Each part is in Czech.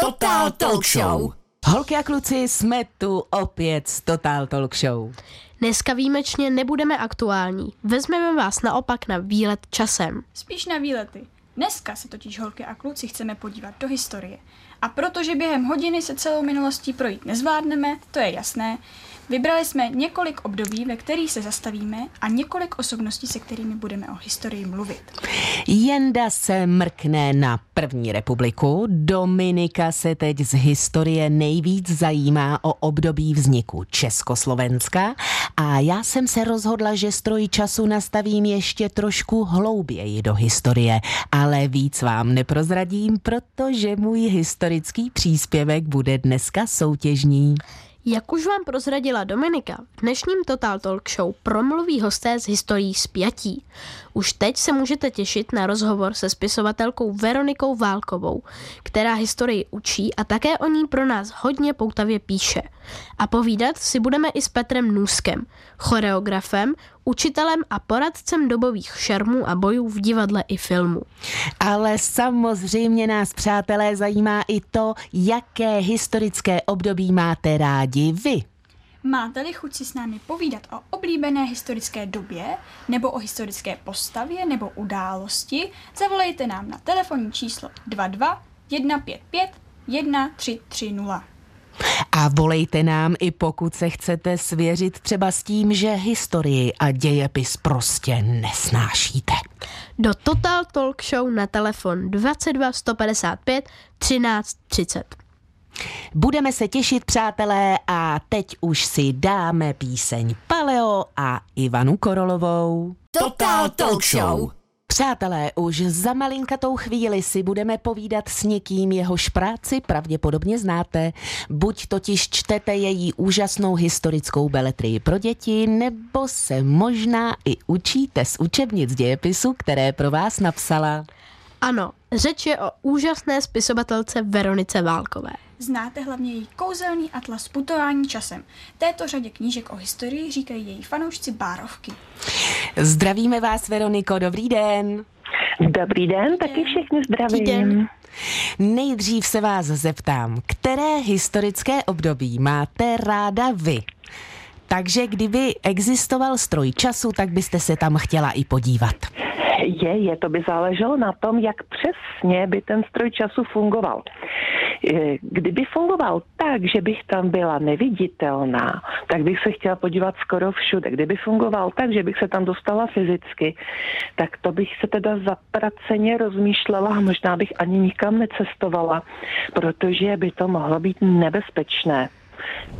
Total Talk Show. Holky a kluci, jsme tu opět s Total Talk Show. Dneska výjimečně nebudeme aktuální. Vezmeme vás naopak na výlet časem. Spíš na výlety. Dneska se totiž holky a kluci chceme podívat do historie. A protože během hodiny se celou minulostí projít nezvládneme, to je jasné, vybrali jsme několik období, ve kterých se zastavíme a několik osobností, se kterými budeme o historii mluvit. Jenda se mrkne na první republiku, Dominika se teď z historie nejvíc zajímá o období vzniku Československa a já jsem se rozhodla, že stroj času nastavím ještě trošku hlouběji do historie, ale víc vám neprozradím, protože můj historický příspěvek bude dneska soutěžní. Jak už vám prozradila Dominika, v dnešním Total Talk Show promluví hosté z historií spjatí. Už teď se můžete těšit na rozhovor se spisovatelkou Veronikou Válkovou, která historii učí a také o ní pro nás hodně poutavě píše. A povídat si budeme i s Petrem Nůskem, choreografem, učitelem a poradcem dobových šermů a bojů v divadle i filmu. Ale samozřejmě nás, přátelé, zajímá i to, jaké historické období máte rádi vy. Máte-li chuť si s námi povídat o oblíbené historické době, nebo o historické postavě, nebo události, zavolejte nám na telefonní číslo 22 155 1330. A volejte nám i pokud se chcete svěřit třeba s tím, že historii a dějepis prostě nesnášíte. Do Total Talk Show na telefon 22 155 13 30. Budeme se těšit, přátelé, a teď už si dáme píseň Paleo a Ivanu Korolovou. Total Talk Show. Přátelé, už za malinkatou chvíli si budeme povídat s někým, jehož práci pravděpodobně znáte. Buď totiž čtete její úžasnou historickou beletrii pro děti, nebo se možná i učíte z učebnic dějepisu, které pro vás napsala. Ano, řeč je o úžasné spisovatelce Veronice Válkové. Znáte hlavně její kouzelný atlas putování časem. Této řadě knížek o historii říkají její fanoušci bárovky. Zdravíme vás, Veroniko, dobrý den. Dobrý den, taky všechny zdravím. den. Nejdřív se vás zeptám, které historické období máte ráda vy? Takže kdyby existoval stroj času, tak byste se tam chtěla i podívat. Je, je, to by záleželo na tom, jak přesně by ten stroj času fungoval. E, Kdyby fungoval tak, že bych tam byla neviditelná, tak bych se chtěla podívat skoro všude. Kdyby fungoval tak, že bych se tam dostala fyzicky, tak to bych se teda zapraceně rozmýšlela a možná bych ani nikam necestovala, protože by to mohlo být nebezpečné.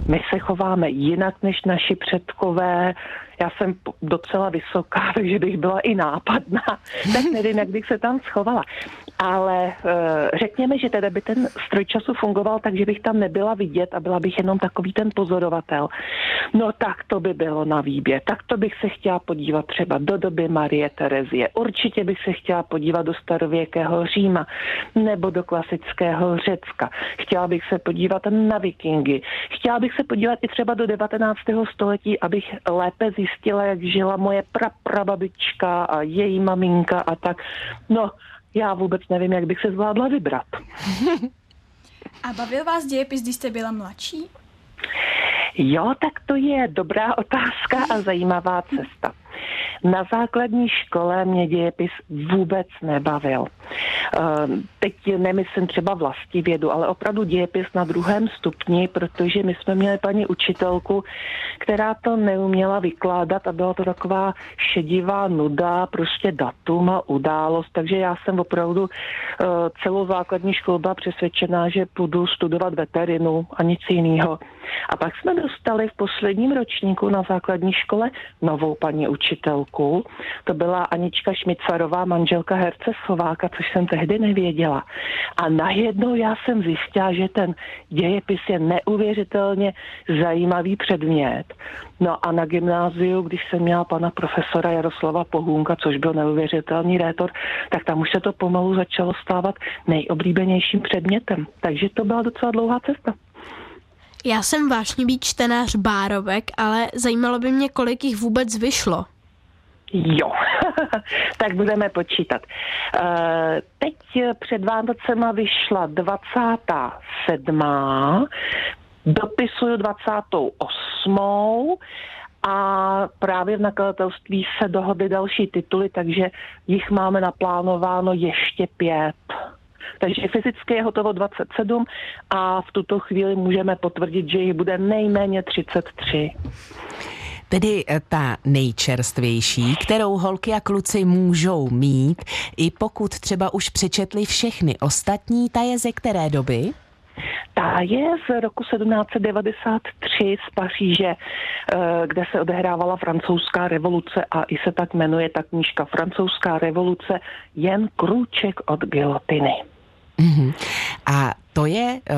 My se chováme jinak než naši předkové. Já jsem docela vysoká, takže bych byla i nápadná. Tak nevím, jak bych se tam schovala. Ale e, řekněme, že teda by ten stroj času fungoval tak, že bych tam nebyla vidět a byla bych jenom takový ten pozorovatel. No tak to by bylo na výběr. Tak to bych se chtěla podívat třeba do doby Marie Terezie. Určitě bych se chtěla podívat do starověkého Říma nebo do klasického Řecka. Chtěla bych se podívat na vikingy. Chtěla bych se podívat i třeba do 19. století, abych lépe zjistila, jak žila moje praprababička a její maminka a tak. No, já vůbec nevím, jak bych se zvládla vybrat. A bavil vás dějepis, když jste byla mladší? Jo, tak to je dobrá otázka a zajímavá cesta. Na základní škole mě dějepis vůbec nebavil. Ehm, Teď nemyslím třeba vlastivědu, ale opravdu dějepis na druhém stupni, protože my jsme měli paní učitelku, která to neuměla vykládat a byla to taková šedivá nuda, prostě datum a událost, takže já jsem opravdu eh, celou základní školu byla přesvědčená, že půjdu studovat veterinu a nic jiného. A pak jsme dostali v posledním ročníku na základní škole novou paní učitelku. To byla Anička Šmicarová, manželka herce Slováka, což jsem tehdy nevěděla. A najednou já jsem zjistila, že ten dějepis je neuvěřitelně zajímavý předmět. No a na gymnáziu, když jsem měla pana profesora Jaroslava Pohůnka, což byl neuvěřitelný rétor, tak tam už se to pomalu začalo stávat nejoblíbenějším předmětem. Takže to byla docela dlouhá cesta. Já jsem vášnivý čtenář bárovek, ale zajímalo by mě, kolik jich vůbec vyšlo. Jo, tak budeme počítat. Eh, teď před Vánocema vyšla 27. Dopisuju 28. A právě v nakladatelství se dohodly další tituly, takže jich máme naplánováno ještě pět. Takže fyzicky je hotovo 27 a v tuto chvíli můžeme potvrdit, že jich bude nejméně 33. Tedy eh, ta nejčerstvější, kterou holky a kluci můžou mít, i pokud třeba už přečetli všechny ostatní, ta je ze které doby? Ta je z roku 1793 z Paříže, eh, kde se odehrávala francouzská revoluce a i se tak jmenuje ta knížka Francouzská revoluce, jen krůček od gilotiny. Mm-hmm. A to je uh,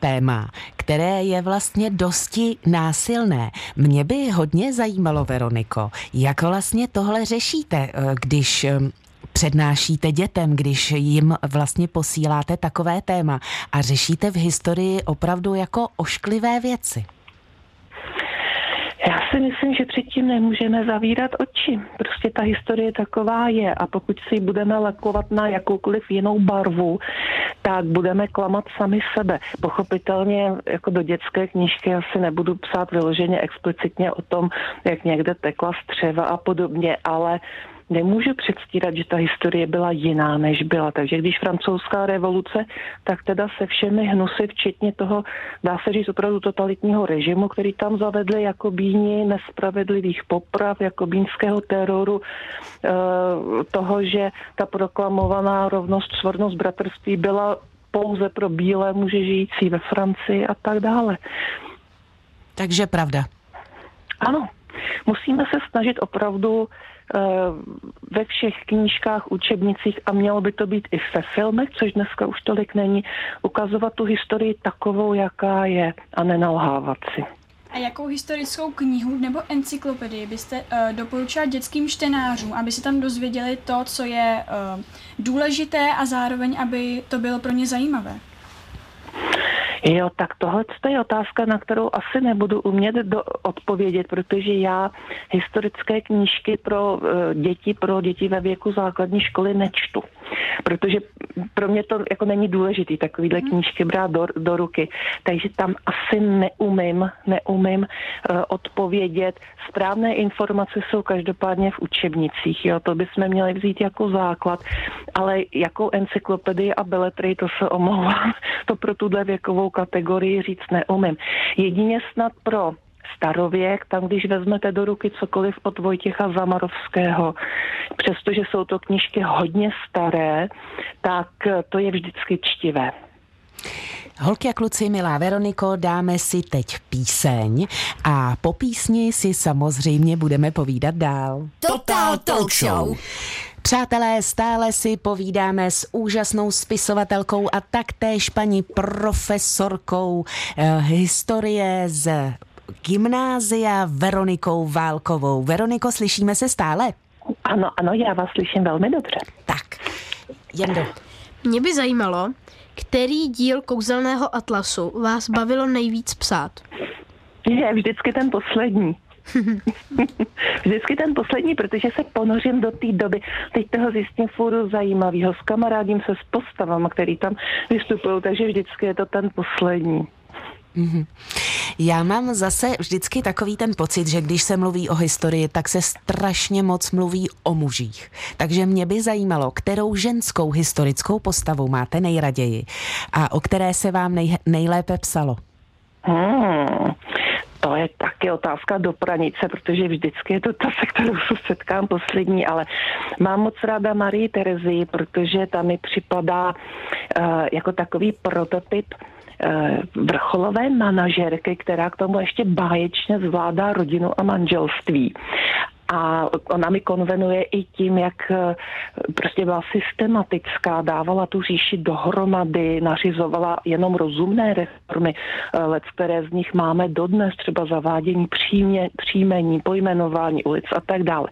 téma, které je vlastně dosti násilné. Mě by hodně zajímalo, Veroniko, jak vlastně tohle řešíte, uh, když um, přednášíte dětem, když jim vlastně posíláte takové téma a řešíte v historii opravdu jako ošklivé věci? Já si myslím, že předtím nemůžeme zavírat oči. Prostě ta historie taková je a pokud si budeme lakovat na jakoukoliv jinou barvu, tak budeme klamat sami sebe. Pochopitelně jako do dětské knížky asi nebudu psát vyloženě explicitně o tom, jak někde tekla střeva a podobně, ale nemůžu předstírat, že ta historie byla jiná, než byla. Takže když francouzská revoluce, tak teda se všemi hnusy, včetně toho, dá se říct opravdu totalitního režimu, který tam zavedli jako bíni nespravedlivých poprav, jako bínského teroru, eh, toho, že ta proklamovaná rovnost, svornost, bratrství byla pouze pro bílé muže žijící ve Francii a tak dále. Takže pravda. Ano, musíme se snažit opravdu ve všech knížkách, učebnicích a mělo by to být i ve filmech, což dneska už tolik není, ukazovat tu historii takovou, jaká je a nenalhávat si. A jakou historickou knihu nebo encyklopedii byste uh, doporučila dětským čtenářům, aby si tam dozvěděli to, co je uh, důležité a zároveň, aby to bylo pro ně zajímavé? Jo, tak tohle je otázka, na kterou asi nebudu umět do, odpovědět, protože já historické knížky pro uh, děti, pro děti ve věku základní školy nečtu. Protože pro mě to jako není důležitý takovýhle hmm. knížky brát do, do ruky. Takže tam asi neumím, neumím uh, odpovědět. Správné informace jsou každopádně v učebnicích, jo, to bychom měli vzít jako základ, ale jakou encyklopedii a beletry, to se omlouvám, to pro tuhle věkovou kategorii říct neumím. Jedině snad pro starověk, tam když vezmete do ruky cokoliv od Vojtěcha Zamarovského, přestože jsou to knižky hodně staré, tak to je vždycky čtivé. Holky a kluci, milá Veroniko, dáme si teď píseň a po písni si samozřejmě budeme povídat dál. Total Talk Show. Přátelé, stále si povídáme s úžasnou spisovatelkou a taktéž paní profesorkou eh, historie z gymnázia Veronikou Válkovou. Veroniko, slyšíme se stále? Ano, ano, já vás slyším velmi dobře. Tak, Jendo. Mě by zajímalo, který díl kouzelného atlasu vás bavilo nejvíc psát? Je vždycky ten poslední. Vždycky ten poslední, protože se ponořím do té doby. Teď toho zjistím fůru zajímavého. S kamarádím se s postavama, který tam vystupují, takže vždycky je to ten poslední. Mm-hmm. Já mám zase vždycky takový ten pocit, že když se mluví o historii, tak se strašně moc mluví o mužích. Takže mě by zajímalo, kterou ženskou historickou postavu máte nejraději a o které se vám nej, nejlépe psalo. Hmm, to je taky otázka do pranice, protože vždycky je to ta, se kterou se setkám poslední, ale mám moc ráda Marii Terezi, protože ta mi připadá uh, jako takový prototyp uh, vrcholové manažerky, která k tomu ještě báječně zvládá rodinu a manželství a ona mi konvenuje i tím, jak eh, prostě byla systematická, dávala tu říši dohromady, nařizovala jenom rozumné reformy, eh, let, které z nich máme dodnes, třeba zavádění přímě, příjmení, pojmenování ulic a tak dále.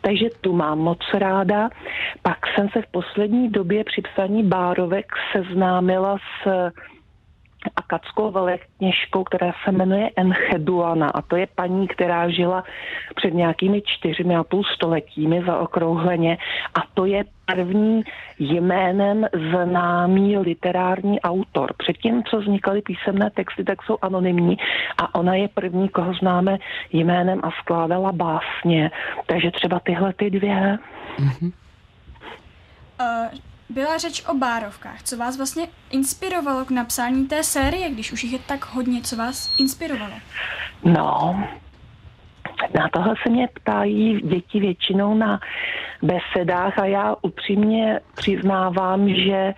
Takže tu mám moc ráda. Pak jsem se v poslední době při psaní Bárovek seznámila s akadskou velekněžkou, která se jmenuje Encheduana a to je paní, která žila před nějakými čtyřmi a půl stoletími za okrouhleně a to je první jménem známý literární autor. Předtím, co vznikaly písemné texty, tak jsou anonymní a ona je první, koho známe jménem a skládala básně. Takže třeba tyhle ty dvě. Mm-hmm. Uh, byla řeč o bárovkách. Co vás vlastně inspirovalo k napsání té série, když už jich je tak hodně? Co vás inspirovalo? No, na tohle se mě ptají děti většinou na besedách a já upřímně přiznávám, že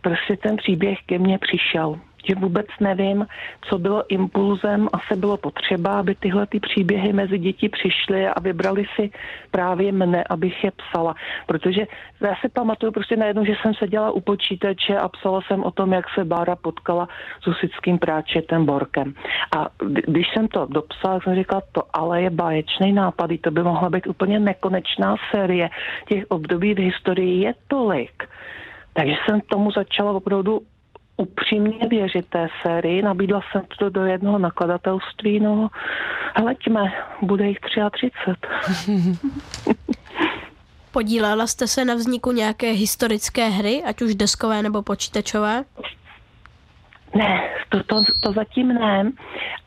prostě ten příběh ke mně přišel že vůbec nevím, co bylo impulzem. Asi bylo potřeba, aby tyhle ty příběhy mezi děti přišly a vybrali si právě mne, abych je psala. Protože já si pamatuju prostě najednou, že jsem seděla u počítače a psala jsem o tom, jak se Bára potkala s usickým práčetem Borkem. A když jsem to dopsala, jsem říkala, to ale je báječný nápad, to by mohla být úplně nekonečná série. Těch období v historii je tolik. Takže jsem tomu začala opravdu upřímně věřit té sérii. Nabídla jsem to do jednoho nakladatelství, no hleďme, bude jich 33. Podílela jste se na vzniku nějaké historické hry, ať už deskové nebo počítačové? Ne, to, to, to zatím ne,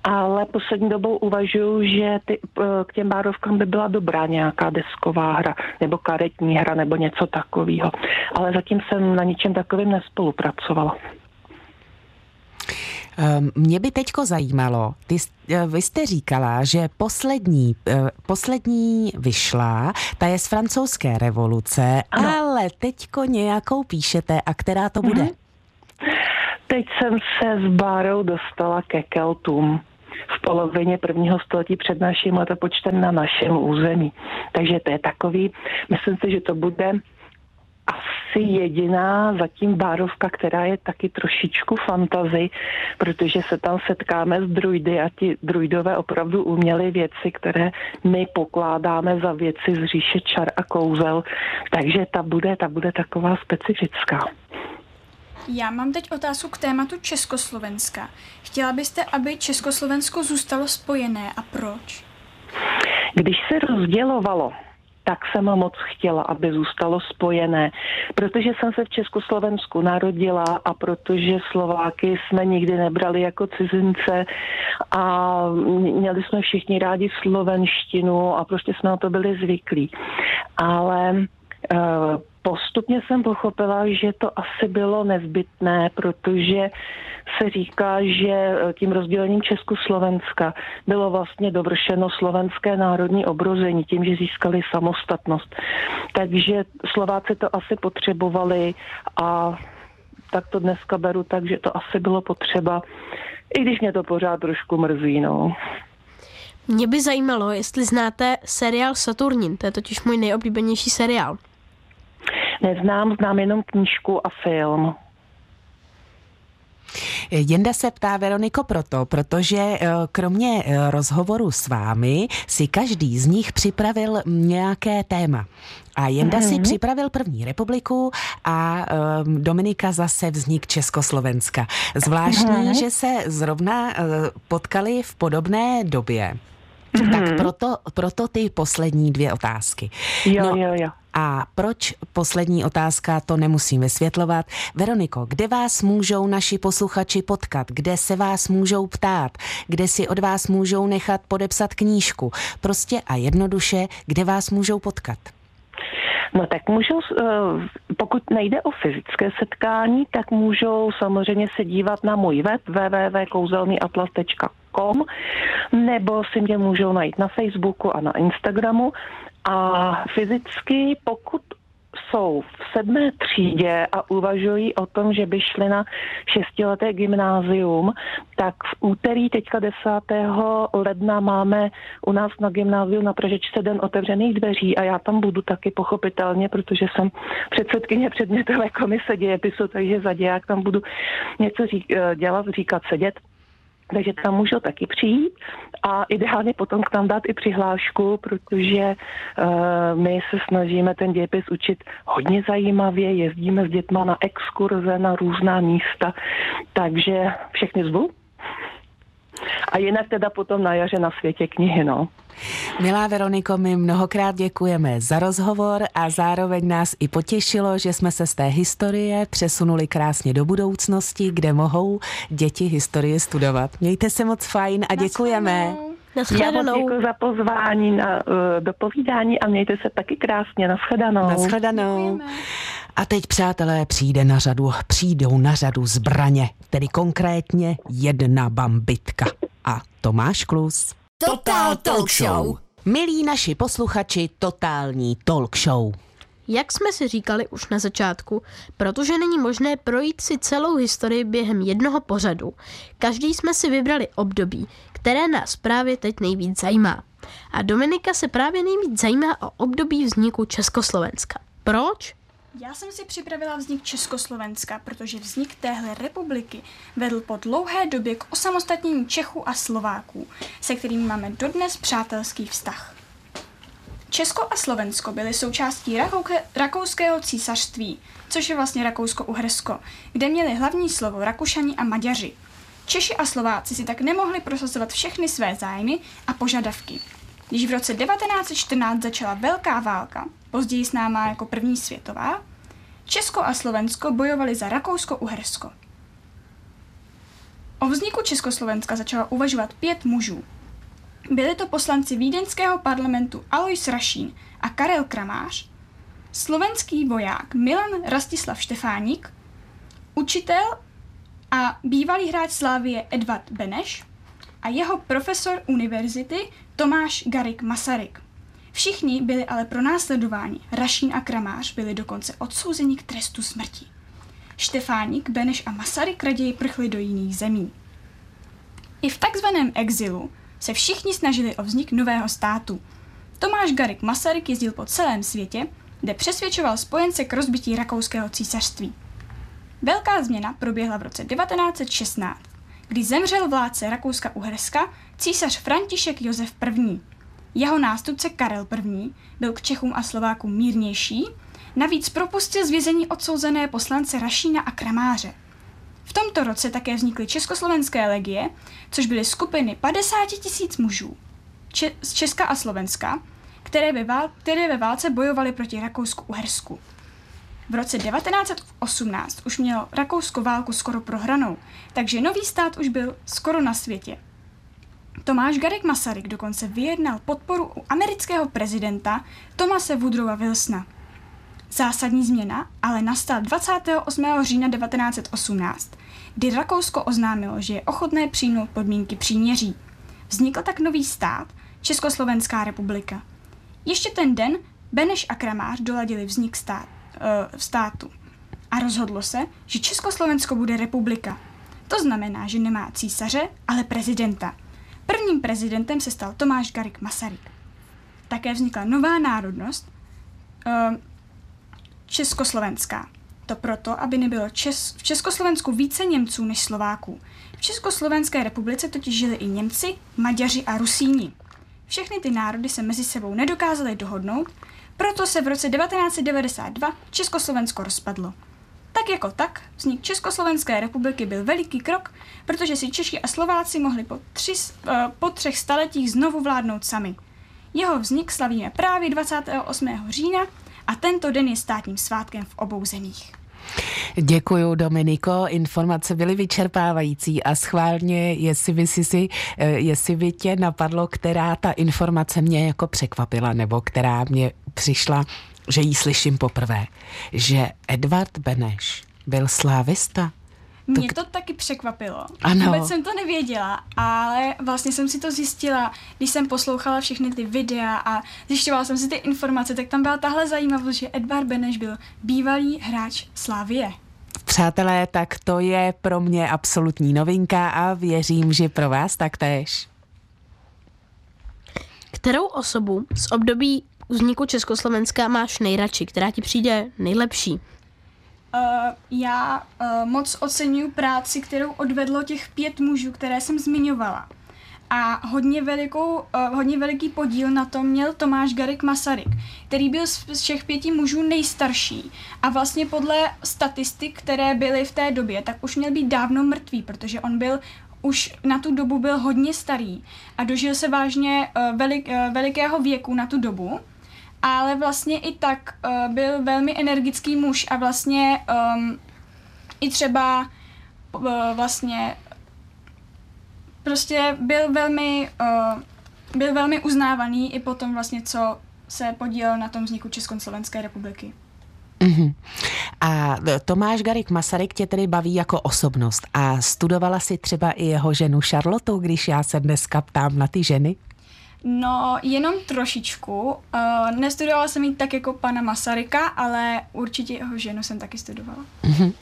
ale poslední dobou uvažuji, že ty, eh, k těm bárovkám by byla dobrá nějaká desková hra, nebo karetní hra, nebo něco takového. Ale zatím jsem na ničem takovým nespolupracovala. Ehm, mě by teďko zajímalo, ty, eh, vy jste říkala, že poslední, eh, poslední vyšla, ta je z francouzské revoluce, ano. ale teďko nějakou píšete a která to bude? Mm-hmm. Teď jsem se s Bárou dostala ke Keltům v polovině prvního století před naším letopočtem na našem území. Takže to je takový, myslím si, že to bude asi jediná zatím bárovka, která je taky trošičku fantazy, protože se tam setkáme s druidy a ti druidové opravdu uměli věci, které my pokládáme za věci z říše čar a kouzel, takže ta bude, ta bude taková specifická. Já mám teď otázku k tématu Československa. Chtěla byste, aby Československo zůstalo spojené a proč? Když se rozdělovalo tak jsem moc chtěla, aby zůstalo spojené, protože jsem se v Československu narodila a protože Slováky jsme nikdy nebrali jako cizince a měli jsme všichni rádi slovenštinu a prostě jsme na to byli zvyklí. Ale uh, postupně jsem pochopila, že to asi bylo nezbytné, protože se říká, že eh, tím rozdělením Československa bylo vlastně dovršeno slovenské národní obrození tím, že získali samostatnost. Takže Slováci to asi potřebovali a tak to dneska beru tak, že to asi bylo potřeba, i když mě to pořád trošku mrzí, no. Mě by zajímalo, jestli znáte seriál Saturnin, to je totiž můj nejoblíbenější seriál. Neznám, znám jenom knížku a film. Jenda se ptá Veroniko proto, protože eh, kromě eh, rozhovoru s vámi si každý z nich připravil nějaké téma. A Jenda mm-hmm. si mhm. připravil první republiku a um, Dominika zase vznik Československa. Zvláštní, mm-hmm. že se zrovna uh, potkali v podobné době. Mm-hmm. Tak proto, proto ty poslední dvě otázky. Jo, no, jo, jo. A proč poslední otázka, to nemusím vysvětlovat. Veroniko, kde vás můžou naši posluchači potkat? Kde se vás můžou ptát? Kde si od vás můžou nechat podepsat knížku? Prostě a jednoduše, kde vás můžou potkat? No tak můžou, eh, pokud nejde o fyzické setkání, tak můžou samozřejmě se dívat na můj web www.kouzelnýatlas.com nebo si mě můžou najít na Facebooku a na Instagramu a fyzicky, pokud jsou v sedmé třídě a uvažují o tom, že by šli na šestileté gymnázium, tak v úterý teďka 10. ledna máme u nás na gymnáziu na Pražečce den otevřených dveří a já tam budu taky pochopitelně, protože jsem předsedkyně předmětové komise dějepisu, takže za tam budu něco řík, dělat, říkat, sedět takže tam můžou taky přijít a ideálně potom k nám dát i přihlášku, protože uh, my se snažíme ten dějepis učit hodně zajímavě, jezdíme s dětma na exkurze na různá místa, takže všechny zvu. A jinak teda potom na jaře na světě knihy, no. Milá Veroniko, my mnohokrát děkujeme za rozhovor a zároveň nás i potěšilo, že jsme se z té historie přesunuli krásně do budoucnosti, kde mohou děti historii studovat. Mějte se moc fajn a děkujeme. Já moc děkuji za pozvání na uh, dopovídání a mějte se taky krásně. Naschledanou. Naschledanou. A teď, přátelé, přijde na řadu, přijdou na řadu zbraně, tedy konkrétně jedna bambitka. A Tomáš Klus. Total Talk Show. Milí naši posluchači, totální talk show. Jak jsme si říkali už na začátku, protože není možné projít si celou historii během jednoho pořadu, každý jsme si vybrali období, které nás právě teď nejvíc zajímá. A Dominika se právě nejvíc zajímá o období vzniku Československa. Proč? Já jsem si připravila vznik Československa, protože vznik téhle republiky vedl po dlouhé době k osamostatnění Čechů a Slováků, se kterými máme dodnes přátelský vztah. Česko a Slovensko byly součástí rakouského císařství, což je vlastně Rakousko-Uhersko, kde měli hlavní slovo Rakušani a Maďaři. Češi a Slováci si tak nemohli prosazovat všechny své zájmy a požadavky. Když v roce 1914 začala Velká válka, později známá jako první světová, Česko a Slovensko bojovali za Rakousko-Uhersko. O vzniku Československa začalo uvažovat pět mužů. Byli to poslanci vídeňského parlamentu Alois Rašín a Karel Kramář, slovenský voják Milan Rastislav Štefánik, učitel a bývalý hráč Slávie Edvard Beneš a jeho profesor univerzity Tomáš Garik Masaryk. Všichni byli ale pro následování. Rašín a Kramář byli dokonce odsouzeni k trestu smrti. Štefánik, Beneš a Masaryk raději prchli do jiných zemí. I v takzvaném exilu se všichni snažili o vznik nového státu. Tomáš Garik Masaryk jezdil po celém světě, kde přesvědčoval spojence k rozbití rakouského císařství. Velká změna proběhla v roce 1916, kdy zemřel vládce Rakouska-Uherska císař František Josef I. Jeho nástupce Karel I. byl k Čechům a Slovákům mírnější, navíc propustil z vězení odsouzené poslance Rašína a Kramáře. V tomto roce také vznikly Československé legie, což byly skupiny 50 tisíc mužů Če- z Česka a Slovenska, které ve, vál- které ve válce bojovaly proti Rakousku-Uhersku. V roce 1918 už mělo Rakousko válku skoro prohranou, takže nový stát už byl skoro na světě. Tomáš Garek Masaryk dokonce vyjednal podporu u amerického prezidenta Tomase Woodrowa Wilsona. Zásadní změna ale nastala 28. října 1918, kdy Rakousko oznámilo, že je ochotné přijmout podmínky příměří. Vznikl tak nový stát, Československá republika. Ještě ten den Beneš a Kramář doladili vznik stát, uh, státu a rozhodlo se, že Československo bude republika. To znamená, že nemá císaře, ale prezidenta. Prvním prezidentem se stal Tomáš Garik Masaryk. Také vznikla nová národnost, uh, Československá. To proto, aby nebylo Čes- v Československu více Němců než Slováků. V Československé republice totiž žili i Němci, Maďaři a Rusíni. Všechny ty národy se mezi sebou nedokázaly dohodnout, proto se v roce 1992 Československo rozpadlo. Tak jako tak, vznik Československé republiky byl veliký krok, protože si Češi a Slováci mohli po, tři, uh, po třech staletích znovu vládnout sami. Jeho vznik slavíme právě 28. října a tento den je státním svátkem v obou zemích. Děkuji, Dominiko. Informace byly vyčerpávající a schválně, jestli by, si, si, eh, jestli by tě napadlo, která ta informace mě jako překvapila, nebo která mě přišla, že ji slyším poprvé, že Edvard Beneš byl slávista. Mě to taky překvapilo. Ano. Vůbec jsem to nevěděla, ale vlastně jsem si to zjistila, když jsem poslouchala všechny ty videa a zjišťovala jsem si ty informace, tak tam byla tahle zajímavost, že Edvard Beneš byl bývalý hráč Slávie. Přátelé, tak to je pro mě absolutní novinka a věřím, že pro vás taktéž. Kterou osobu z období vzniku Československa máš nejradši, která ti přijde nejlepší? já uh, moc oceňuji práci, kterou odvedlo těch pět mužů, které jsem zmiňovala. A hodně, velikou, uh, hodně veliký podíl na tom měl Tomáš Garik Masaryk, který byl z všech pěti mužů nejstarší. A vlastně podle statistik, které byly v té době, tak už měl být dávno mrtvý, protože on byl už na tu dobu byl hodně starý a dožil se vážně uh, velik, uh, velikého věku na tu dobu ale vlastně i tak uh, byl velmi energický muž a vlastně um, i třeba uh, vlastně prostě byl velmi, uh, byl velmi uznávaný i potom vlastně, co se podílel na tom vzniku Československé republiky. Mm-hmm. A Tomáš Garik Masaryk tě tedy baví jako osobnost a studovala si třeba i jeho ženu Charlotu, když já se dneska ptám na ty ženy? No, jenom trošičku. Uh, nestudovala jsem ji tak jako pana Masaryka, ale určitě jeho ženu jsem taky studovala. Mm-hmm.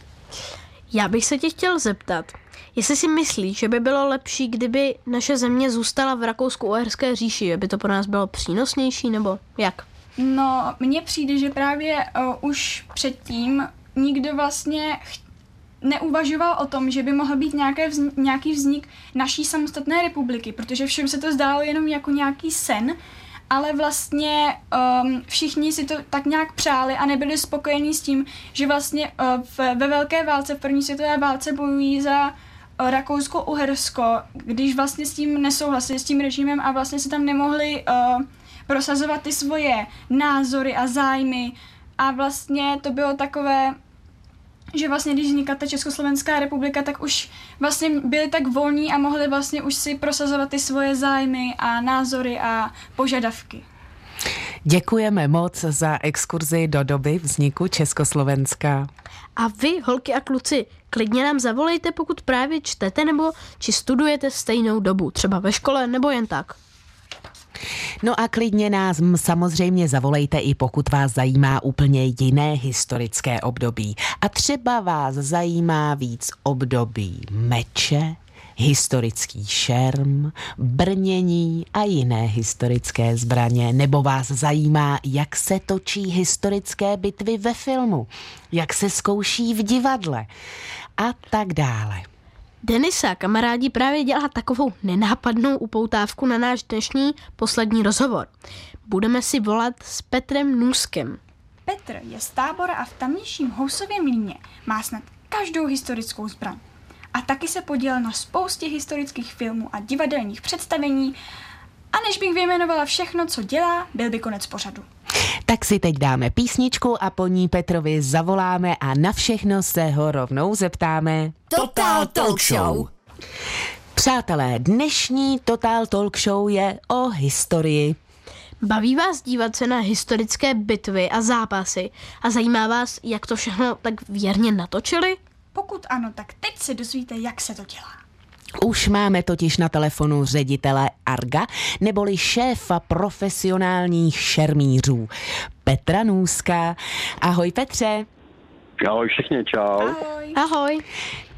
Já bych se tě chtěl zeptat, jestli si myslíš, že by bylo lepší, kdyby naše země zůstala v Rakousku-Uherské říši, že by to pro nás bylo přínosnější, nebo jak? No, mně přijde, že právě uh, už předtím nikdo vlastně ch- neuvažoval o tom, že by mohl být nějaké vznik, nějaký vznik naší samostatné republiky, protože všem se to zdálo jenom jako nějaký sen, ale vlastně um, všichni si to tak nějak přáli a nebyli spokojení s tím, že vlastně uh, v, ve velké válce, v první světové válce bojují za uh, Rakousko-Uhersko, když vlastně s tím nesouhlasili, s tím režimem a vlastně se tam nemohli uh, prosazovat ty svoje názory a zájmy. A vlastně to bylo takové že vlastně, když vznikla ta Československá republika, tak už vlastně byli tak volní a mohli vlastně už si prosazovat ty svoje zájmy a názory a požadavky. Děkujeme moc za exkurzi do doby vzniku Československa. A vy, holky a kluci, klidně nám zavolejte, pokud právě čtete nebo či studujete stejnou dobu, třeba ve škole nebo jen tak. No a klidně nás samozřejmě zavolejte i pokud vás zajímá úplně jiné historické období. A třeba vás zajímá víc období meče, historický šerm, brnění a jiné historické zbraně, nebo vás zajímá, jak se točí historické bitvy ve filmu, jak se zkouší v divadle a tak dále. Denisa, kamarádi, právě dělá takovou nenápadnou upoutávku na náš dnešní poslední rozhovor. Budeme si volat s Petrem Nůskem. Petr je z tábora a v tamnějším Housově mlíně má snad každou historickou zbraň. A taky se podílel na spoustě historických filmů a divadelních představení a než bych vyjmenovala všechno, co dělá, byl by konec pořadu. Tak si teď dáme písničku a po ní Petrovi zavoláme a na všechno se ho rovnou zeptáme. Total Talk Show. Přátelé, dnešní Total Talk Show je o historii. Baví vás dívat se na historické bitvy a zápasy a zajímá vás, jak to všechno tak věrně natočili? Pokud ano, tak teď se dozvíte, jak se to dělá. Už máme totiž na telefonu ředitele Arga, neboli šéfa profesionálních šermířů, Petra Nůzka. Ahoj Petře. Ahoj všichni, čau. Ahoj. Ahoj.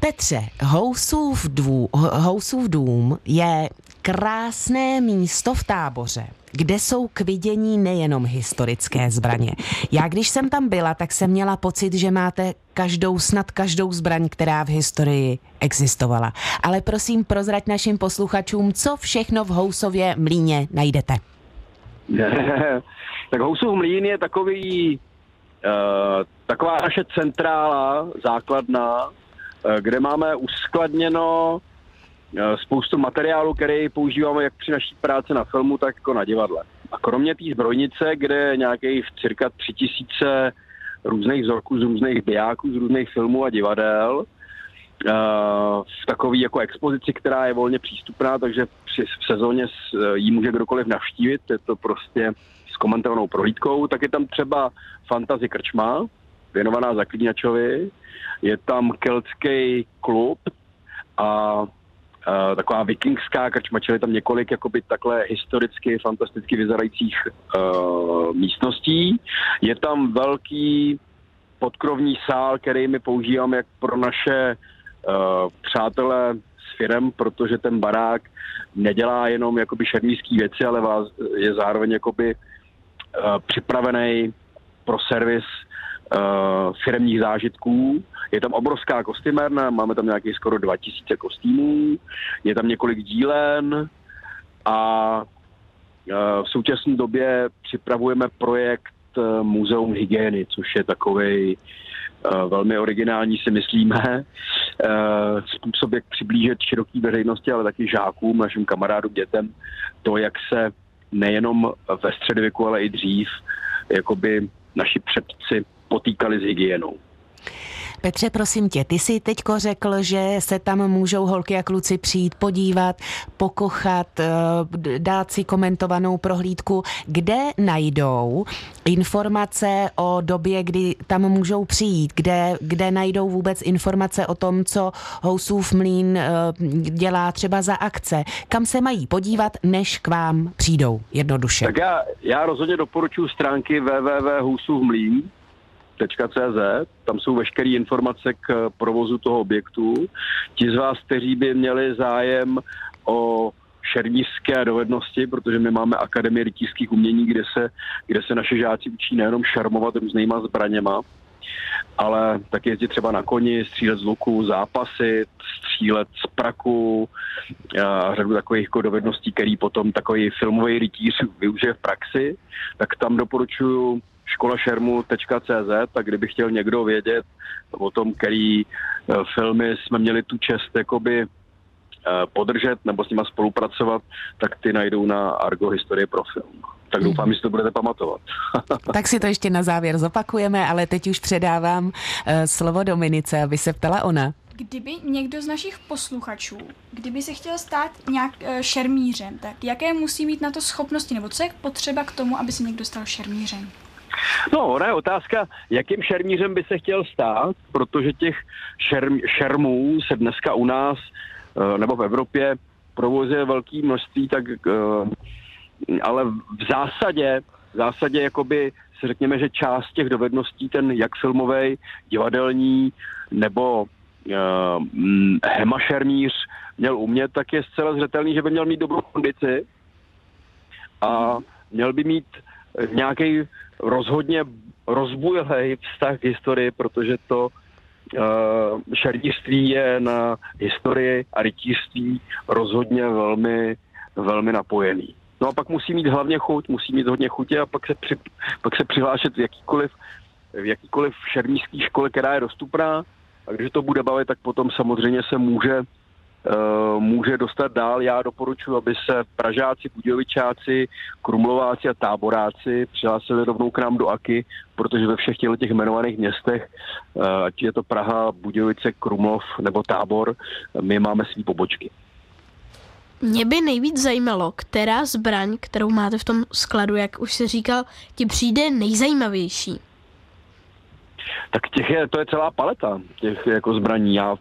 Petře, Housův, dvů, Housův dům je krásné místo v táboře, kde jsou k vidění nejenom historické zbraně. Já když jsem tam byla, tak jsem měla pocit, že máte každou, snad každou zbraň, která v historii existovala. Ale prosím, prozrať našim posluchačům, co všechno v Housově mlíně najdete. tak Housův mlín je takový, uh, taková naše centrála, základna, uh, kde máme uskladněno spoustu materiálu, který používáme jak při naší práci na filmu, tak jako na divadle. A kromě té zbrojnice, kde je nějakých cirka tři tisíce různých vzorků z různých bijáků, z různých filmů a divadel, v takové jako expozici, která je volně přístupná, takže při, v sezóně ji může kdokoliv navštívit, je to prostě s komentovanou prohlídkou, tak je tam třeba Fantasy Krčma, věnovaná Zaklínačovi, je tam keltský klub a uh, taková vikingská krčma, čili tam několik jakoby takhle historicky, fantasticky vyzerajících uh, místností. Je tam velký podkrovní sál, který my používáme jak pro naše uh, přátelé s firem, protože ten barák nedělá jenom jakoby šermířský věci, ale vás je zároveň jakoby uh, připravený pro servis uh, firmních zážitků. Je tam obrovská kostymérna, máme tam nějakých skoro 2000 kostýmů, je tam několik dílen a uh, v současné době připravujeme projekt uh, Muzeum hygieny, což je takový uh, velmi originální, si myslíme, uh, způsob, jak přiblížit široký veřejnosti, ale taky žákům, našim kamarádům, dětem, to, jak se nejenom ve středověku, ale i dřív, jakoby naši předci potýkali s hygienou. Petře, prosím tě, ty jsi teďko řekl, že se tam můžou holky a kluci přijít podívat, pokochat, eh, dát si komentovanou prohlídku. Kde najdou informace o době, kdy tam můžou přijít? Kde, kde najdou vůbec informace o tom, co Housův mlín eh, dělá třeba za akce? Kam se mají podívat, než k vám přijdou jednoduše? Tak já, já rozhodně doporučuji stránky www.housůvmlín CZ, tam jsou veškeré informace k provozu toho objektu. Ti z vás, kteří by měli zájem o šermířské dovednosti, protože my máme Akademii rytířských umění, kde se, kde se naše žáci učí nejenom šarmovat různýma zbraněma, ale taky jezdit třeba na koni, střílet z luku, zápasy, střílet z praku a řadu takových jako dovedností, který potom takový filmový rytíř využije v praxi, tak tam doporučuju školašermu.cz, tak kdyby chtěl někdo vědět o tom, který eh, filmy jsme měli tu čest jakoby eh, podržet nebo s nima spolupracovat, tak ty najdou na Argo Historie pro film. Tak doufám, mm. že si to budete pamatovat. tak si to ještě na závěr zopakujeme, ale teď už předávám uh, slovo Dominice, aby se ptala ona. Kdyby někdo z našich posluchačů, kdyby se chtěl stát nějak uh, šermířem, tak jaké musí mít na to schopnosti, nebo co je potřeba k tomu, aby se někdo stal šermířem? No, ona je otázka, jakým šermířem by se chtěl stát, protože těch šerm, šermů se dneska u nás eh, nebo v Evropě provozuje velké množství, tak eh, ale v zásadě, v zásadě jakoby si řekněme, že část těch dovedností, ten jak filmový, divadelní nebo uh, hema šermíř měl umět, tak je zcela zřetelný, že by měl mít dobrou kondici a měl by mít nějaký rozhodně rozbujelý vztah k historii, protože to uh, šertířství je na historii a rytířství rozhodně velmi, velmi napojený. No a pak musí mít hlavně chuť, musí mít hodně chutě a pak se, při, pak se přihlášet v jakýkoliv, v jakýkoliv šermířské škole, která je dostupná. A když to bude bavit, tak potom samozřejmě se může Eh, může dostat dál. Já doporučuji, aby se Pražáci, Budějovičáci, Krumlováci a Táboráci přihlásili rovnou k nám do AKY, protože ve všech těch jmenovaných městech, eh, ať je to Praha, Budějovice, Krumlov nebo Tábor, my máme svý pobočky. Mě by nejvíc zajímalo, která zbraň, kterou máte v tom skladu, jak už se říkal, ti přijde nejzajímavější. Tak těch je, to je celá paleta těch jako zbraní. Já,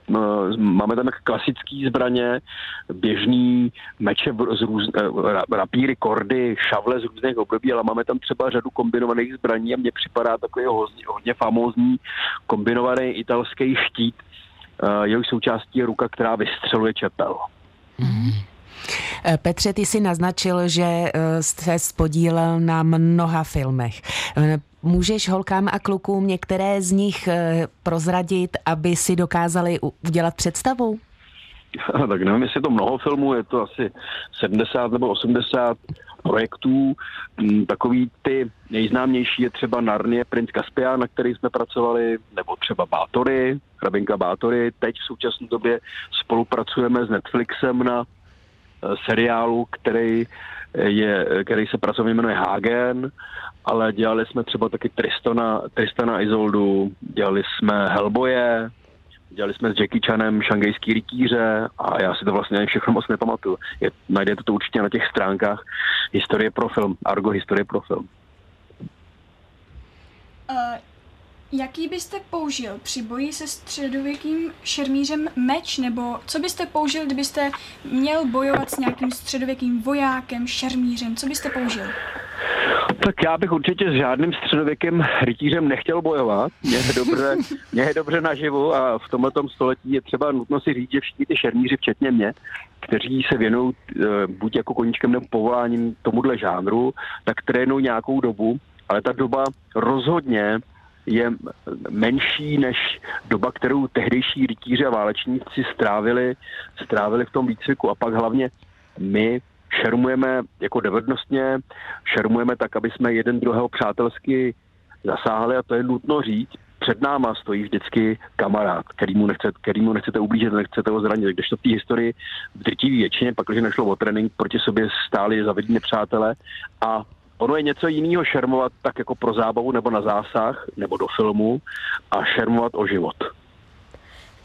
máme tam klasické zbraně, běžný meče z růz, uh, rapíry, kordy, šavle z různých období, ale máme tam třeba řadu kombinovaných zbraní a mně připadá takový hodně, hodně famózní kombinovaný italský štít, uh, jehož součástí je ruka, která vystřeluje čepel. Mm-hmm. Petře, ty si naznačil, že se spodílel na mnoha filmech. Můžeš holkám a klukům některé z nich eh, prozradit, aby si dokázali udělat představu? tak nevím, jestli je to mnoho filmů, je to asi 70 nebo 80 projektů. Mm, takový ty nejznámější je třeba Narnie, Prince Caspian, na který jsme pracovali, nebo třeba Bátory, Hrabinka Bátory. Teď v současné době spolupracujeme s Netflixem na eh, seriálu, který, je, který se pracovně jmenuje Hagen ale dělali jsme třeba taky Tristana, Tristana Izoldu, dělali jsme Hellboye, dělali jsme s Jackie Chanem šangejský rytíře a já si to vlastně ani všechno moc nepamatuju. Je, najdete to určitě na těch stránkách Historie pro film, Argo Historie pro film. Uh, jaký byste použil při boji se středověkým šermířem meč, nebo co byste použil, kdybyste měl bojovat s nějakým středověkým vojákem, šermířem, co byste použil? Tak já bych určitě s žádným středověkým rytířem nechtěl bojovat. Mě je dobře, mě je dobře naživu a v tomto století je třeba nutno si říct, že všichni ty šermíři, včetně mě, kteří se věnují e, buď jako koníčkem nebo povoláním tomuhle žánru, tak trénují nějakou dobu ale ta doba rozhodně je menší než doba, kterou tehdejší rytíři a válečníci strávili, strávili v tom výcviku. A pak hlavně my šermujeme jako dovednostně, šermujeme tak, aby jsme jeden druhého přátelsky zasáhli a to je nutno říct. Před náma stojí vždycky kamarád, kterýmu, nechce, kterýmu nechcete ublížit, nechcete ho zranit. Když to v té historii v drtivé většině, pak, když nešlo o trénink, proti sobě stáli zavední nepřátelé a Ono je něco jiného šermovat tak jako pro zábavu nebo na zásah nebo do filmu a šermovat o život.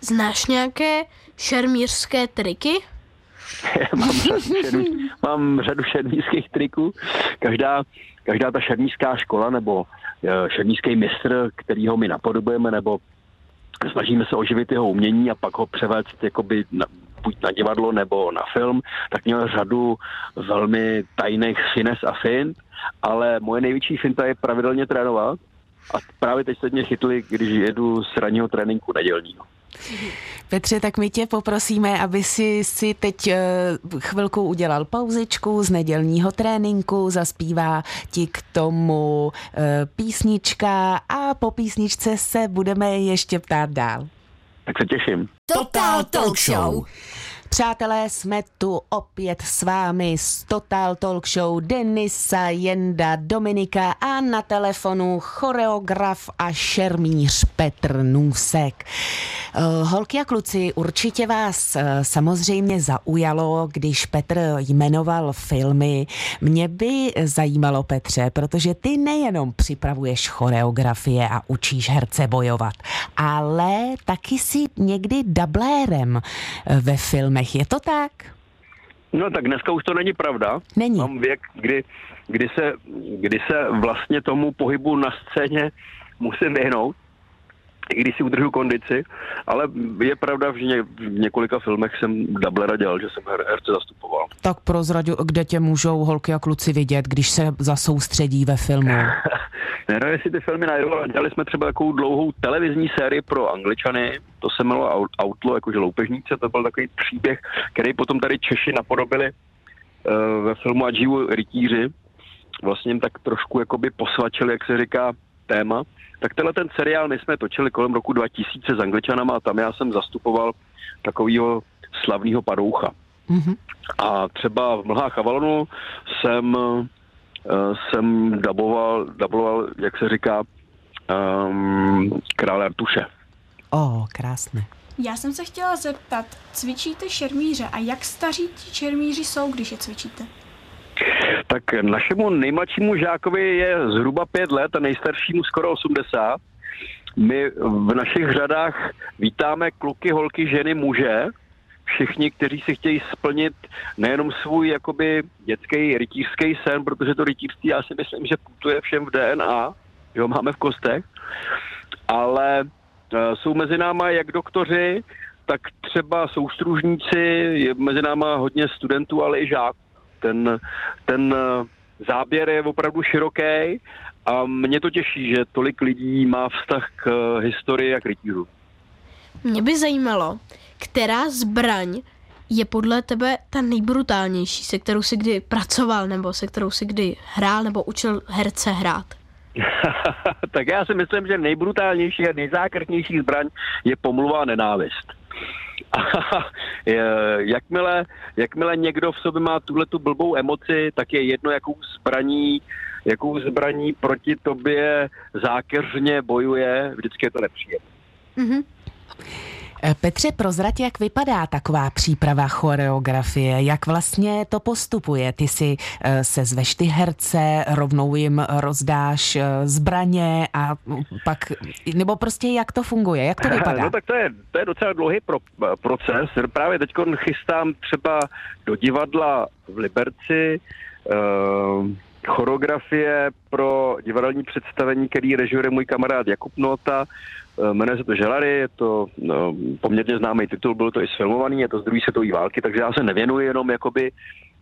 Znáš nějaké šermířské triky? mám, řadu šermí, mám řadu šermířských triků. Každá, každá ta šermířská škola nebo uh, šermířský mistr, kterýho my napodobujeme, nebo snažíme se oživit jeho umění a pak ho převést jakoby na, buď na divadlo nebo na film, tak měl řadu velmi tajných fines a fint, ale moje největší finta je pravidelně trénovat a právě teď se mě chytli, když jedu z ranního tréninku nedělního. Petře, tak my tě poprosíme, aby si, si teď eh, chvilku udělal pauzičku z nedělního tréninku, zaspívá ti k tomu eh, písnička a po písničce se budeme ještě ptát dál. Tak se těším. Total Talk Show. Přátelé, jsme tu opět s vámi z Total Talk Show Denisa, Jenda, Dominika a na telefonu choreograf a šermíř Petr Nůsek. Eh, holky a kluci, určitě vás eh, samozřejmě zaujalo, když Petr jmenoval filmy. Mě by zajímalo, Petře, protože ty nejenom připravuješ choreografie a učíš herce bojovat, ale taky si někdy dublérem eh, ve filmech. Je to tak? No tak dneska už to není pravda. Není. Mám věk, kdy, kdy, se, kdy se vlastně tomu pohybu na scéně musím vyhnout i když si udržu kondici, ale je pravda, že ně, v několika filmech jsem dublera dělal, že jsem her, herce zastupoval. Tak prozradu, kde tě můžou holky a kluci vidět, když se zasoustředí ve filmu? Nevím, jestli ty filmy najdou, ale dělali jsme třeba takovou dlouhou televizní sérii pro Angličany, to se jmenovalo Outlaw, jakože loupežníce, to byl takový příběh, který potom tady Češi napodobili uh, ve filmu A živu rytíři. Vlastně jim tak trošku jakoby posvačili, jak se říká, téma. Tak tenhle ten seriál my jsme točili kolem roku 2000 s Angličanama a tam já jsem zastupoval takového slavného padoucha. Mm-hmm. A třeba v Mlhách Avalonu jsem, uh, jsem daboval, daboval, jak se říká, um, krále Artuše. O, oh, krásné. Já jsem se chtěla zeptat, cvičíte šermíře a jak staří ti šermíři jsou, když je cvičíte? Tak našemu nejmladšímu žákovi je zhruba pět let a nejstaršímu skoro 80. My v našich řadách vítáme kluky, holky, ženy, muže, všichni, kteří si chtějí splnit nejenom svůj jakoby dětský rytířský sen, protože to rytířství já si myslím, že putuje všem v DNA, že ho máme v kostech, ale uh, jsou mezi náma jak doktoři, tak třeba soustružníci, je mezi náma hodně studentů, ale i žáků ten, ten eh, záběr je opravdu široký a mě to těší, že tolik lidí má vztah k eh, historii a k rytířu. Mě by zajímalo, která zbraň je podle tebe ta nejbrutálnější, se kterou si kdy pracoval, nebo se kterou si kdy hrál, nebo učil herce hrát? tak já si myslím, že nejbrutálnější a nejzákrtnější zbraň je pomluva a nenávist. Jakmile, jakmile někdo v sobě má tuhle tu blbou emoci, tak je jedno, jakou zbraní, jakou zbraní proti tobě zákeřně bojuje, vždycky je to nepříjemné. Mm-hmm. Eh, Petře, prozrať, jak vypadá taková příprava choreografie, jak vlastně to postupuje. Ty si eh, se zveš ty herce, rovnou jim rozdáš eh, zbraně a pak, nebo prostě jak to funguje, jak to vypadá? No tak to je, to je docela dlouhý pro, proces. Právě teď chystám třeba do divadla v Liberci, choreografie pro divadelní představení, který režuje můj kamarád Jakub Nota. Eh, jmenuje se to Želary, je to no, poměrně známý titul, bylo to i sfilmovaný, je to z druhé světové války, takže já se nevěnuji jenom jakoby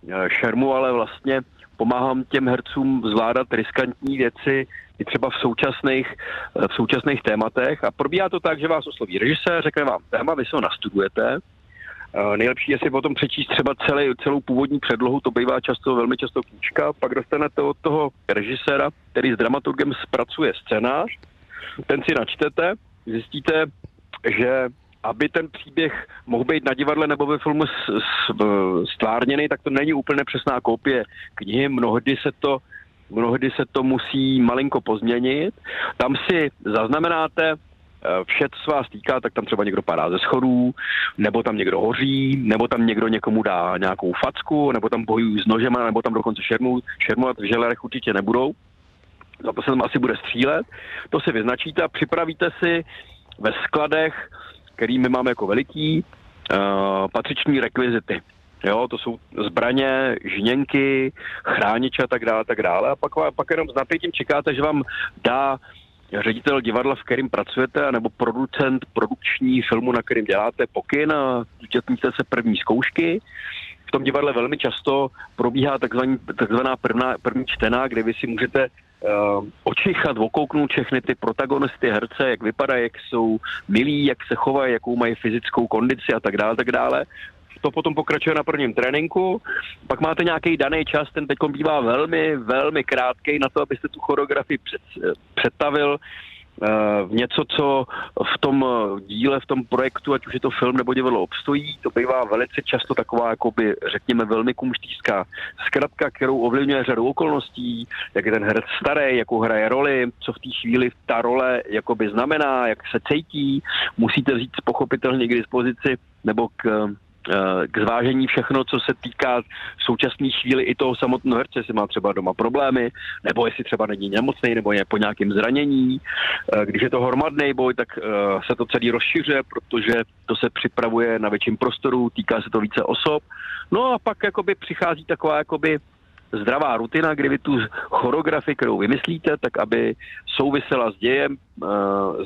eh, šermu, ale vlastně pomáhám těm hercům zvládat riskantní věci i třeba v současných, eh, v současných tématech a probíhá to tak, že vás osloví režisér, řekne vám téma, vy se ho nastudujete nejlepší je si potom přečíst třeba celý, celou původní předlohu, to bývá často, velmi často kůčka, pak dostanete od toho režiséra, který s dramaturgem zpracuje scénář, ten si načtete, zjistíte, že aby ten příběh mohl být na divadle nebo ve filmu stvárněný, tak to není úplně přesná kopie knihy. Mnohdy se to mnohdy se to musí malinko pozměnit. Tam si zaznamenáte eh, vše, co vás týká, tak tam třeba někdo padá ze schodů, nebo tam někdo hoří, nebo tam někdo někomu dá nějakou facku, nebo tam bojují s nožema, nebo tam dokonce šermu, šermovat v želerech určitě nebudou. Za to se tam asi bude střílet. To si vyznačíte a připravíte si ve skladech který my máme jako veliký, uh, patřiční rekvizity. Jo, to jsou zbraně, žněnky, chrániče a tak dále, tak dále. A pak, pak jenom s napětím čekáte, že vám dá ředitel divadla, v kterým pracujete, nebo producent produkční filmu, na kterým děláte pokyn a zúčastníte se první zkoušky. V tom divadle velmi často probíhá takzvaná prvná, první čtená, kde vy si můžete uh, očichat, okouknout všechny ty protagonisty, herce, jak vypadají, jak jsou milí, jak se chovají, jakou mají fyzickou kondici a tak dále, tak dále. To potom pokračuje na prvním tréninku, pak máte nějaký daný čas, ten teď bývá velmi, velmi krátký na to, abyste tu choreografii před, představil Eh, v něco, co v tom eh, díle, v tom projektu, ať už je to film nebo divadlo, obstojí. To bývá velice často taková, jakoby, řekněme, velmi kumštířská zkratka, kterou ovlivňuje řadu okolností, jak je ten herec starý, jakou hraje roli, co v té chvíli ta role jakoby znamená, jak se cítí. Musíte vzít pochopitelně k dispozici nebo k k zvážení všechno, co se týká v současné chvíli i toho samotného herce, jestli má třeba doma problémy, nebo jestli třeba není nemocný, nebo je po nějakém zranění. Eh, když je to hromadný boj, tak eh, se to celý rozšiřuje, protože to se připravuje na větším prostoru, týká se to více osob. No a pak jakoby přichází taková jakoby zdravá rutina, kdy vy tu choreografii, kterou vymyslíte, tak aby souvisela s dějem,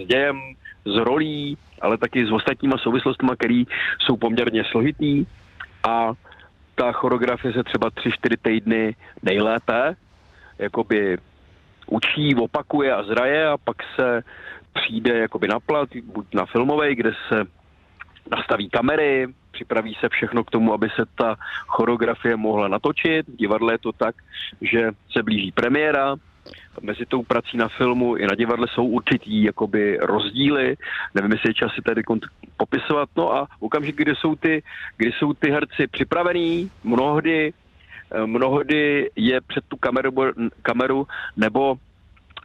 s dějem, s rolí, ale taky s ostatníma souvislostmi, které jsou poměrně složitý a ta choreografie se třeba 3-4 týdny nejlépe jakoby učí, opakuje a zraje a pak se přijde jakoby na plat, buď na filmovej, kde se nastaví kamery, připraví se všechno k tomu, aby se ta choreografie mohla natočit. V divadle je to tak, že se blíží premiéra, mezi tou prací na filmu i na divadle jsou určitý jakoby rozdíly, nevím, jestli je čas si tady popisovat, no a okamžik, kdy jsou ty, kdy jsou ty herci připravení, mnohdy, eh, mnohdy je před tu kameru, kameru nebo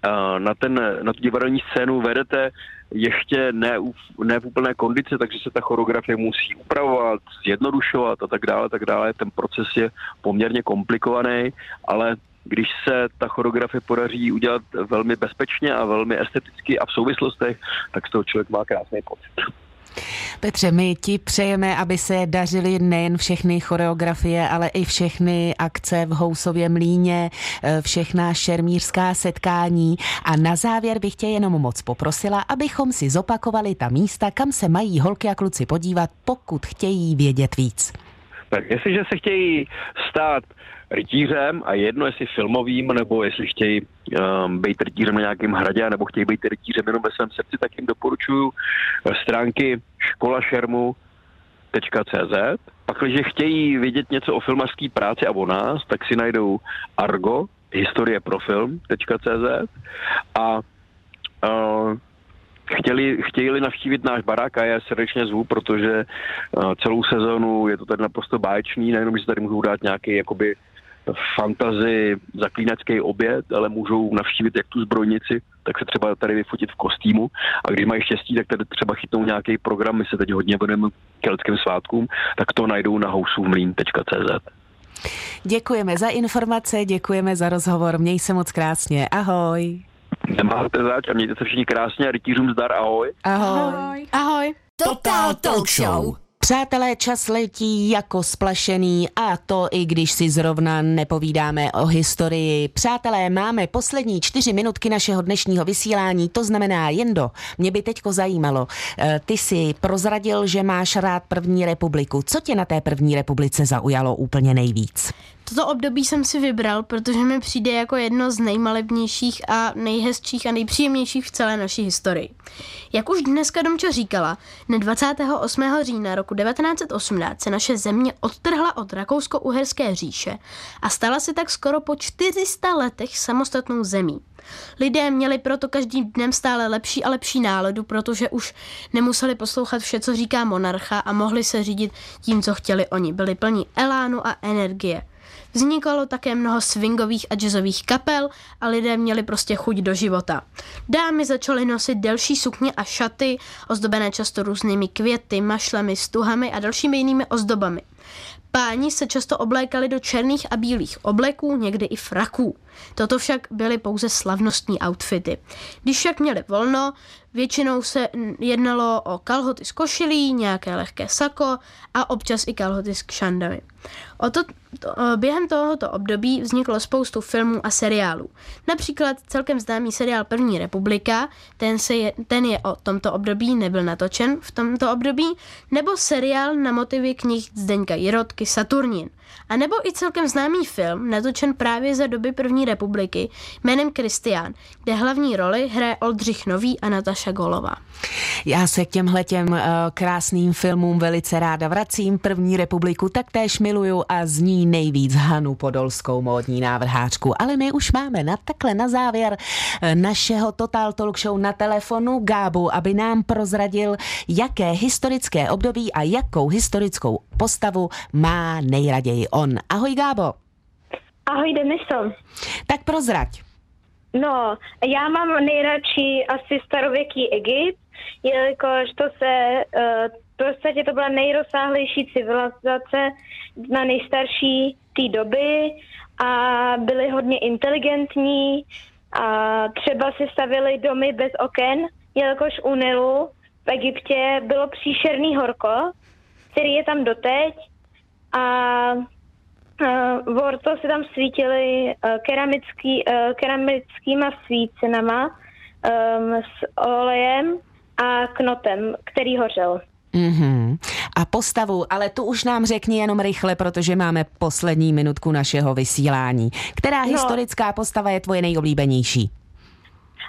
eh, na, ten, na tu divadelní scénu vedete ještě ne, ne v úplné kondici, takže se ta choreografie musí upravovat, zjednodušovat a tak dále, tak dále. Ten proces je poměrně komplikovaný, ale když se ta choreografie podaří udělat velmi bezpečně a velmi esteticky a v souvislostech, tak z toho člověk má krásný pocit. Petře, my ti přejeme, aby se dařily nejen všechny choreografie, ale i všechny akce v Housově mlíně, eh, všechna šermířská setkání. A na závěr bych tě jenom moc poprosila, abychom si zopakovali ta místa, kam se mají holky a kluci podívat, pokud chtějí vědět víc. Tak jestliže se chtějí stát rytířem a jedno jestli filmovým, nebo jestli chtějí um, být rytířem na nějakém hradě, nebo chtějí být rytířem jenom ve svém srdci, tak jim doporučuji eh, stránky školašermu.cz. Pak, když chtějí vědět něco o filmařské práci a o nás, tak si najdou Argo, historie pro film.cz a uh, chtěli, chtěli navštívit náš barák a já srdečně zvu, protože uh, celou sezonu je to tady naprosto báječný, nejenom, že se tady můžou dát nějaký jakoby fantazy zaklínačský oběd, ale můžou navštívit jak tu zbrojnici, tak se třeba tady vyfotit v kostýmu a když mají štěstí, tak tady třeba chytnou nějaký program, my se teď hodně budeme keltským svátkům, tak to najdou na housůmlín.cz. Děkujeme za informace, děkujeme za rozhovor, měj se moc krásně, ahoj. Nemáte zač a mějte se všichni krásně a rytířům zdar, ahoj. Ahoj. Ahoj. ahoj. Total Talk Show. Přátelé, čas letí jako splašený a to i když si zrovna nepovídáme o historii. Přátelé, máme poslední čtyři minutky našeho dnešního vysílání, to znamená Jendo, mě by teďko zajímalo, eh, ty si prozradil, že máš rád první republiku. Co tě na té první republice zaujalo úplně nejvíc? Toto období jsem si vybral, protože mi přijde jako jedno z nejmalebnějších a nejhezčích a nejpříjemnějších v celé naší historii. Jak už dneska Domčo říkala, dne 28. října roku 1918 se naše země odtrhla od Rakousko-Uherské říše a stala se tak skoro po 400 letech samostatnou zemí. Lidé měli proto každým dnem stále lepší a lepší náladu, protože už nemuseli poslouchat vše, co říká monarcha a mohli se řídit tím, co chtěli oni. Byli plní elánu a energie. Vznikalo také mnoho swingových a jazzových kapel a lidé měli prostě chuť do života. Dámy začaly nosit delší sukně a šaty, ozdobené často různými květy, mašlemi, stuhami a dalšími jinými ozdobami. Páni se často oblékali do černých a bílých obleků, někdy i fraků. Toto však byly pouze slavnostní outfity. Když však měli volno, většinou se jednalo o kalhoty z košilí, nějaké lehké sako a občas i kalhoty s kšandami. O to, to, během tohoto období vzniklo spoustu filmů a seriálů. Například celkem známý seriál První republika, ten, se je, ten je o tomto období, nebyl natočen v tomto období, nebo seriál na motivy knih Zdeňka Jirotky Saturnin. A nebo i celkem známý film, natočen právě za doby První republiky, jménem Kristián, kde hlavní roli hraje Oldřich Nový a Nataša Golová. Já se k těmhle těm uh, krásným filmům velice ráda vracím. První republiku taktéž miluju a z ní nejvíc Hanu Podolskou módní návrháčku. Ale my už máme na takhle na závěr eh, našeho Total Talk Show na telefonu Gábu, aby nám prozradil, jaké historické období a jakou historickou postavu má nejraději on. Ahoj Gábo. Ahoj Deniso. Tak prozrať. No, já mám nejradši asi starověký Egypt, jelikož to se, uh, v podstatě to byla nejrozsáhlejší civilizace na nejstarší té doby a byly hodně inteligentní a třeba si stavili domy bez oken, jelikož u Nilu v Egyptě bylo příšerný horko, který je tam doteď a uh, Vorto se tam svítily uh, keramický, uh, keramickýma svícenama um, s olejem a knotem, který hořel. Mm-hmm. A postavu, ale tu už nám řekni jenom rychle, protože máme poslední minutku našeho vysílání. Která no. historická postava je tvoje nejoblíbenější?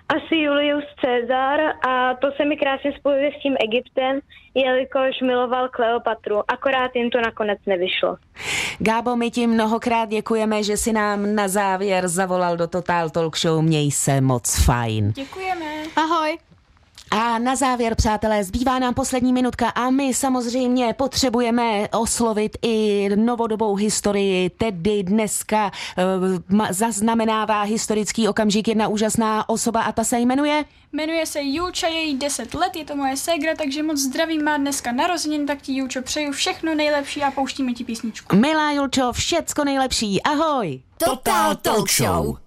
Asi Julius Caesar a to se mi krásně spojuje s tím Egyptem, jelikož miloval Kleopatru, akorát jim to nakonec nevyšlo. Gábo, my ti mnohokrát děkujeme, že si nám na závěr zavolal do Total Talk Show. Měj se moc fajn. Děkujeme. Ahoj. A na závěr, přátelé, zbývá nám poslední minutka a my samozřejmě potřebujeme oslovit i novodobou historii, tedy dneska uh, zaznamenává historický okamžik jedna úžasná osoba a ta se jmenuje? Jmenuje se Julča, je jí 10 let, je to moje ségra, takže moc zdravím, má dneska narozenin, tak ti Julčo přeju všechno nejlepší a pouštíme ti písničku. Milá Julčo, všecko nejlepší, ahoj! Total Talk Show!